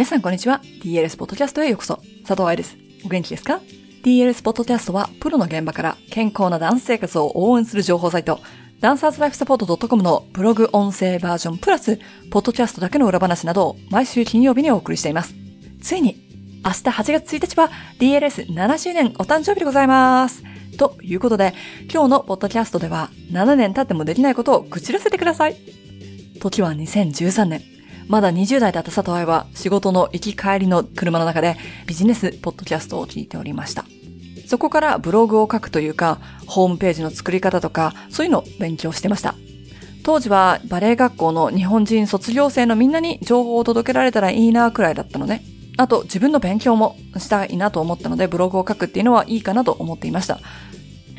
皆さんこんにちは。DLS ポッドキャストへようこそ。佐藤愛です。お元気ですか ?DLS ポッドキャストは、プロの現場から健康なダンス生活を応援する情報サイト、ダンサーズライフサポート .com のブログ音声バージョンプラス、ポッドキャストだけの裏話などを毎週金曜日にお送りしています。ついに、明日8月1日は DLS7 周年お誕生日でございます。ということで、今日のポッドキャストでは7年経ってもできないことを愚痴らせてください。時は2013年。まだ20代だった佐藤愛は仕事の行き帰りの車の中でビジネスポッドキャストを聞いておりました。そこからブログを書くというか、ホームページの作り方とか、そういうのを勉強してました。当時はバレエ学校の日本人卒業生のみんなに情報を届けられたらいいなくらいだったのね。あと自分の勉強もしたいなと思ったのでブログを書くっていうのはいいかなと思っていました。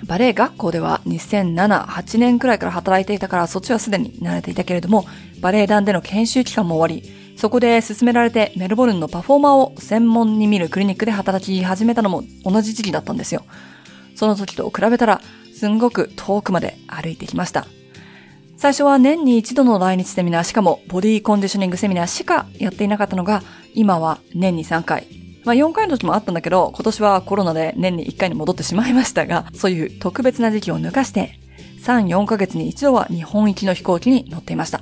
バレエ学校では2007、8年くらいから働いていたからそっちはすでに慣れていたけれども、バレエ団での研修期間も終わり、そこで勧められてメルボルンのパフォーマーを専門に見るクリニックで働き始めたのも同じ時期だったんですよ。その時と比べたら、すんごく遠くまで歩いてきました。最初は年に一度の来日セミナー、しかもボディコンディショニングセミナーしかやっていなかったのが、今は年に3回、まあ4回の時もあったんだけど、今年はコロナで年に1回に戻ってしまいましたが、そういう特別な時期を抜かして、3、4ヶ月に一度は日本行きの飛行機に乗っていました。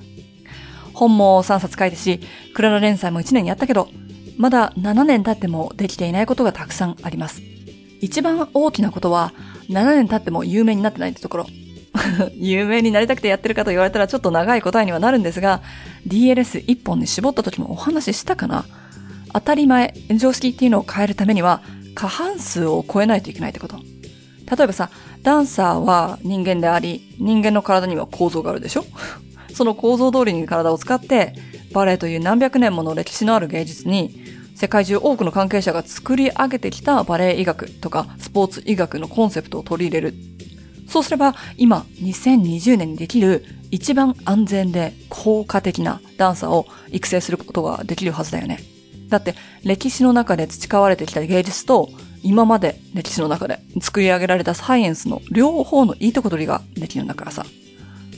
本も3冊書いてし、クララ連載も1年やったけど、まだ7年経ってもできていないことがたくさんあります。一番大きなことは、7年経っても有名になってないってところ。有名になりたくてやってるかと言われたらちょっと長い答えにはなるんですが、DLS1 本に絞った時もお話ししたかな当たり前、常識っていうのを変えるためには、過半数を超えないといけないってこと。例えばさ、ダンサーは人間であり、人間の体には構造があるでしょ？その構造通りに体を使って、バレエという何百年もの歴史のある芸術に、世界中多くの関係者が作り上げてきたバレエ医学とかスポーツ医学のコンセプトを取り入れる。そうすれば、今、2020年にできる一番安全で効果的なダンサーを育成することができるはずだよね。だって歴史の中で培われてきた芸術と今まで歴史の中で作り上げられたサイエンスの両方のいいとこ取りができるんだからさ。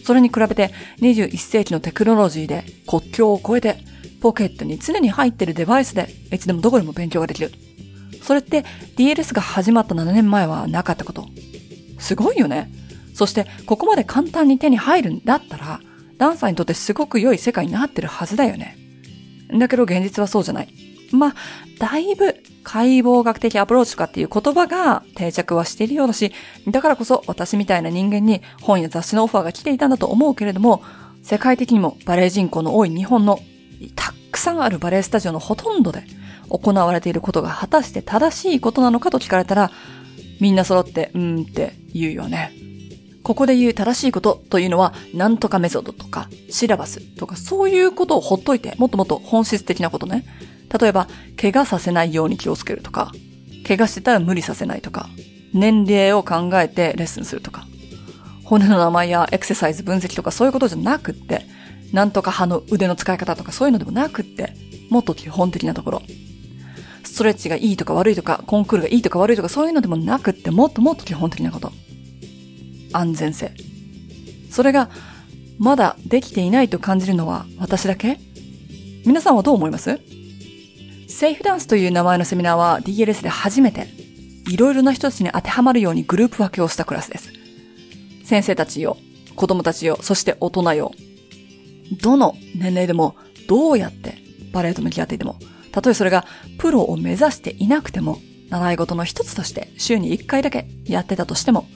それに比べて21世紀のテクノロジーで国境を越えてポケットに常に入ってるデバイスでいつでもどこでも勉強ができる。それって DLS が始まった7年前はなかったこと。すごいよね。そしてここまで簡単に手に入るんだったらダンサーにとってすごく良い世界になってるはずだよね。だけど現実はそうじゃない。まあ、だいぶ解剖学的アプローチとかっていう言葉が定着はしているようだし、だからこそ私みたいな人間に本や雑誌のオファーが来ていたんだと思うけれども、世界的にもバレエ人口の多い日本のたくさんあるバレエスタジオのほとんどで行われていることが果たして正しいことなのかと聞かれたら、みんな揃って、うーんって言うよね。ここで言う正しいことというのは、なんとかメソッドとか、シラバスとか、そういうことをほっといて、もっともっと本質的なことね。例えば、怪我させないように気をつけるとか、怪我してたら無理させないとか、年齢を考えてレッスンするとか、骨の名前やエクササイズ分析とかそういうことじゃなくって、なんとか歯の腕の使い方とかそういうのでもなくって、もっと基本的なところ。ストレッチがいいとか悪いとか、コンクールがいいとか悪いとかそういうのでもなくって、もっともっと基本的なこと。安全性。それが、まだできていないと感じるのは私だけ？皆さんはどう思います？セーフダンスという名前のセミナーは DLS で初めて、いろいろな人たちに当てはまるようにグループ分けをしたクラスです。先生たちよ、子供たちよ、そして大人よ。どの年齢でも、どうやってバレエと向き合っていても、たとえそれがプロを目指していなくても、習い事の一つとして週に一回だけやってたとしても、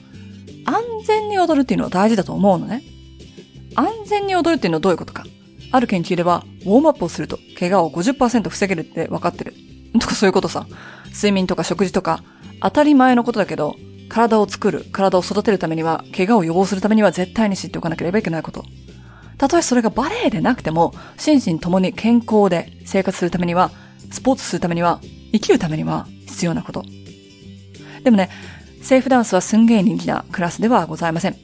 全に踊るっていうのは大事だと思うのね。安全に踊るっていうのはどういうことか。ある研究では、ウォームアップをすると、怪我を50%防げるって分かってる。とかそういうことさ。睡眠とか食事とか、当たり前のことだけど、体を作る、体を育てるためには、怪我を予防するためには絶対に知っておかなければいけないこと。たとえそれがバレエでなくても、心身ともに健康で生活するためには、スポーツするためには、生きるためには必要なこと。でもね、セーフダンスはすんげー人気なクラスではございません。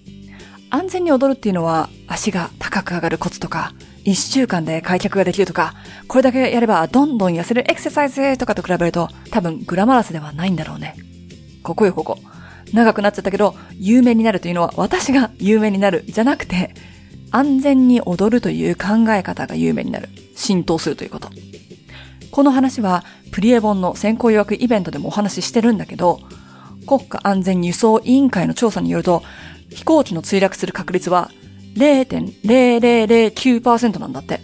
安全に踊るっていうのは足が高く上がるコツとか、一週間で開脚ができるとか、これだけやればどんどん痩せるエクササイズとかと比べると多分グラマラスではないんだろうね。ここよここ。長くなっちゃったけど、有名になるというのは私が有名になるじゃなくて、安全に踊るという考え方が有名になる。浸透するということ。この話はプリエ本の先行予約イベントでもお話ししてるんだけど、国家安全輸送委員会の調査によると、飛行機の墜落する確率は0.0009%なんだって。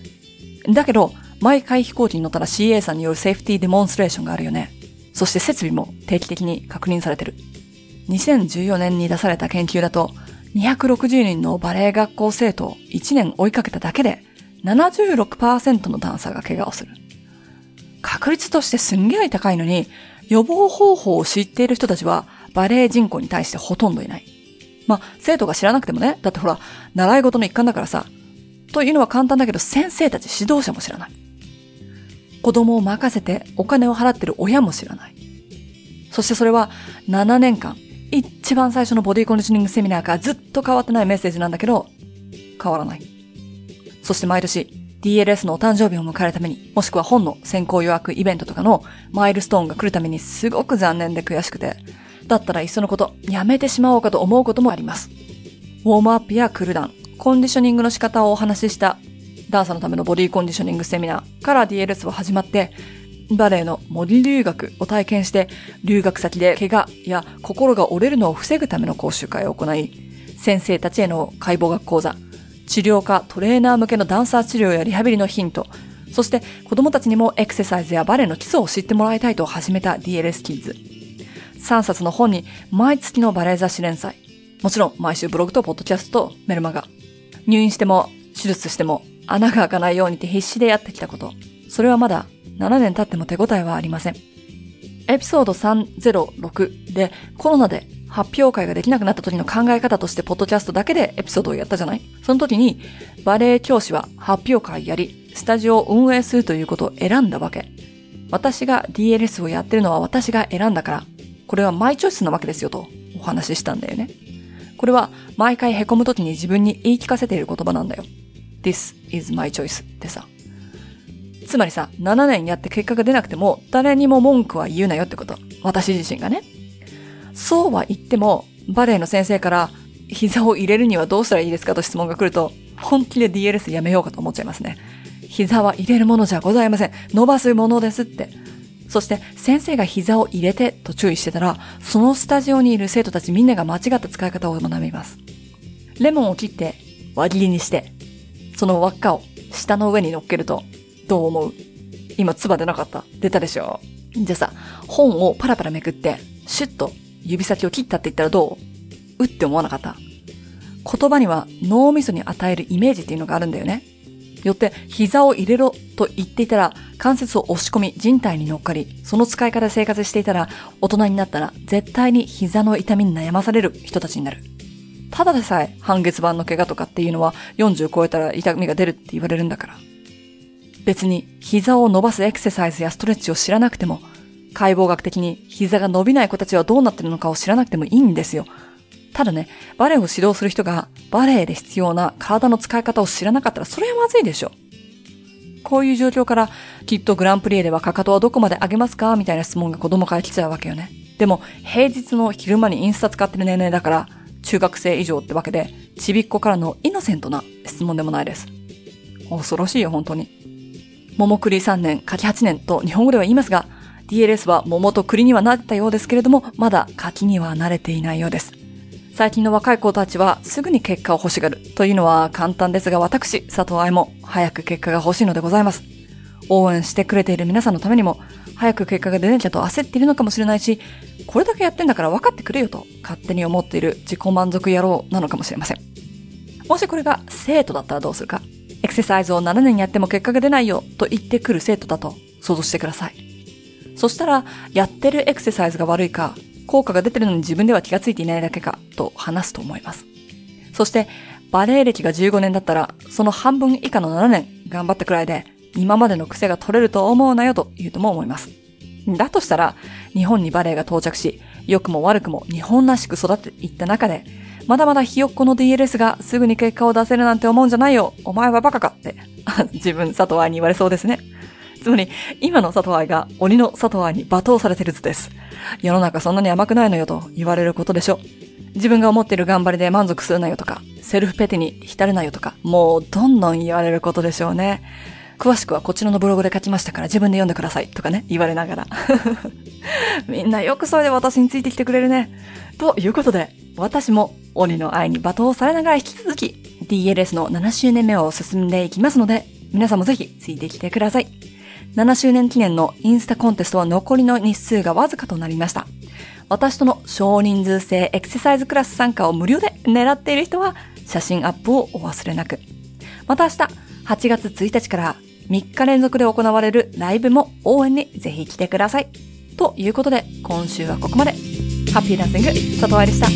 だけど、毎回飛行機に乗ったら CA さんによるセーフティーデモンストレーションがあるよね。そして設備も定期的に確認されてる。2014年に出された研究だと、260人のバレエ学校生徒を1年追いかけただけで、76%のダンサーが怪我をする。確率としてすんげえ高いのに、予防方法を知っている人たちはバレエ人口に対してほとんどいない。まあ、生徒が知らなくてもね、だってほら、習い事の一環だからさ。というのは簡単だけど、先生たち指導者も知らない。子供を任せてお金を払ってる親も知らない。そしてそれは7年間、一番最初のボディコンディショニングセミナーからずっと変わってないメッセージなんだけど、変わらない。そして毎年 DLS のお誕生日を迎えるために、もしくは本の先行予約イベントとかのマイルストーンが来るためにすごく残念で悔しくて、だったらいっそのことやめてしまおうかと思うこともあります。ウォームアップやクルダン、コンディショニングの仕方をお話ししたダンサーのためのボディコンディショニングセミナーから DLS は始まって、バレエの模擬留学を体験して、留学先で怪我や心が折れるのを防ぐための講習会を行い、先生たちへの解剖学講座、治療科、トレーナー向けのダンサー治療やリハビリのヒント、そして子供たちにもエクササイズやバレエの基礎を知ってもらいたいと始めた DLS キッズ。3冊の本に毎月のバレエ雑誌連載。もちろん毎週ブログとポッドキャストとメルマガ。入院しても手術しても穴が開かないようにって必死でやってきたこと。それはまだ7年経っても手応えはありません。エピソード306でコロナで発表会ができなくなった時の考え方としてポッドキャストだけでエピソードをやったじゃない？その時にバレエ教師は発表会やり、スタジオを運営するということを選んだわけ。私が DLS をやってるのは私が選んだから、これはマイチョイスなわけですよとお話ししたんだよね。これは毎回凹む時に自分に言い聞かせている言葉なんだよ。This is my choice ってさ。つまりさ、7年やって結果が出なくても誰にも文句は言うなよってこと。私自身がね。そうは言っても、バレエの先生から膝を入れるにはどうしたらいいですかと質問が来ると、本気で DLS やめようかと思っちゃいますね。膝は入れるものじゃございません。伸ばすものですって。そして先生が膝を入れてと注意してたら、そのスタジオにいる生徒たちみんなが間違った使い方を学びます。レモンを切って輪切りにして、その輪っかを下の上に乗っけると、どう思う？今、唾出なかった？出たでしょじゃあさ、本をパラパラめくって、シュッと指先を切ったって言ったらどう？うって思わなかった言葉には脳みそに与えるイメージっていうのがあるんだよね。よって、膝を入れろと言っていたら、関節を押し込み人体に乗っかり、その使い方で生活していたら、大人になったら絶対に膝の痛みに悩まされる人たちになる。ただでさえ半月板の怪我とかっていうのは40超えたら痛みが出るって言われるんだから。別に膝を伸ばすエクササイズやストレッチを知らなくても、解剖学的に膝が伸びない子たちはどうなってるのかを知らなくてもいいんですよ。ただね、バレエを指導する人がバレエで必要な体の使い方を知らなかったらそれはまずいでしょ。こういう状況から、きっとグランプリエではかかとはどこまで上げますかみたいな質問が子供から来ちゃうわけよね。でも、平日の昼間にインスタ使ってる年齢だから、中学生以上ってわけで、ちびっこからのイノセントな質問でもないです。恐ろしいよ、本当に。桃栗3年、柿8年と日本語では言いますが、DLS は桃と栗にはなったようですけれども、まだ柿には慣れていないようです。最近の若い子たちはすぐに結果を欲しがるというのは簡単ですが私、佐藤愛も早く結果が欲しいのでございます。応援してくれている皆さんのためにも早く結果が出なきゃと焦っているのかもしれないし、これだけやってんだから分かってくれよと勝手に思っている自己満足野郎なのかもしれません。もしこれが生徒だったらどうするか。エクササイズを7年やっても結果が出ないよと言ってくる生徒だと想像してください。そしたら、やってるエクササイズが悪いか、効果が出てるのに自分では気がついていないだけかと話すと思います。そして、バレエ歴が15年だったら、その半分以下の7年頑張ったくらいで、今までの癖が取れると思うなよと言うとも思います。だとしたら、日本にバレエが到着し、良くも悪くも日本らしく育っていった中で、まだまだひよっこの DLS がすぐに結果を出せるなんて思うんじゃないよ。お前はバカかって。自分、佐藤愛に言われそうですね。つまり、今の佐藤愛が鬼の佐藤愛に罵倒されてる図です。世の中そんなに甘くないのよと言われることでしょう。自分が思っている頑張りで満足するなよとか、セルフペテに浸るなよとか、もうどんどん言われることでしょうね。詳しくはこちらのブログで書きましたから自分で読んでくださいとかね、言われながら。みんなよくそれで私についてきてくれるね。ということで、私も鬼の愛に罵倒されながら引き続き DLS の7周年目を進んでいきますので、皆さんもぜひついてきてください。7周年記念のインスタコンテストは残りの日数がわずかとなりました。私との少人数制エクササイズクラス参加を無料で狙っている人は写真アップをお忘れなく。また明日8月1日から3日連続で行われるライブも応援にぜひ来てください。ということで今週はここまで。ハッピーダンシング、里愛でした。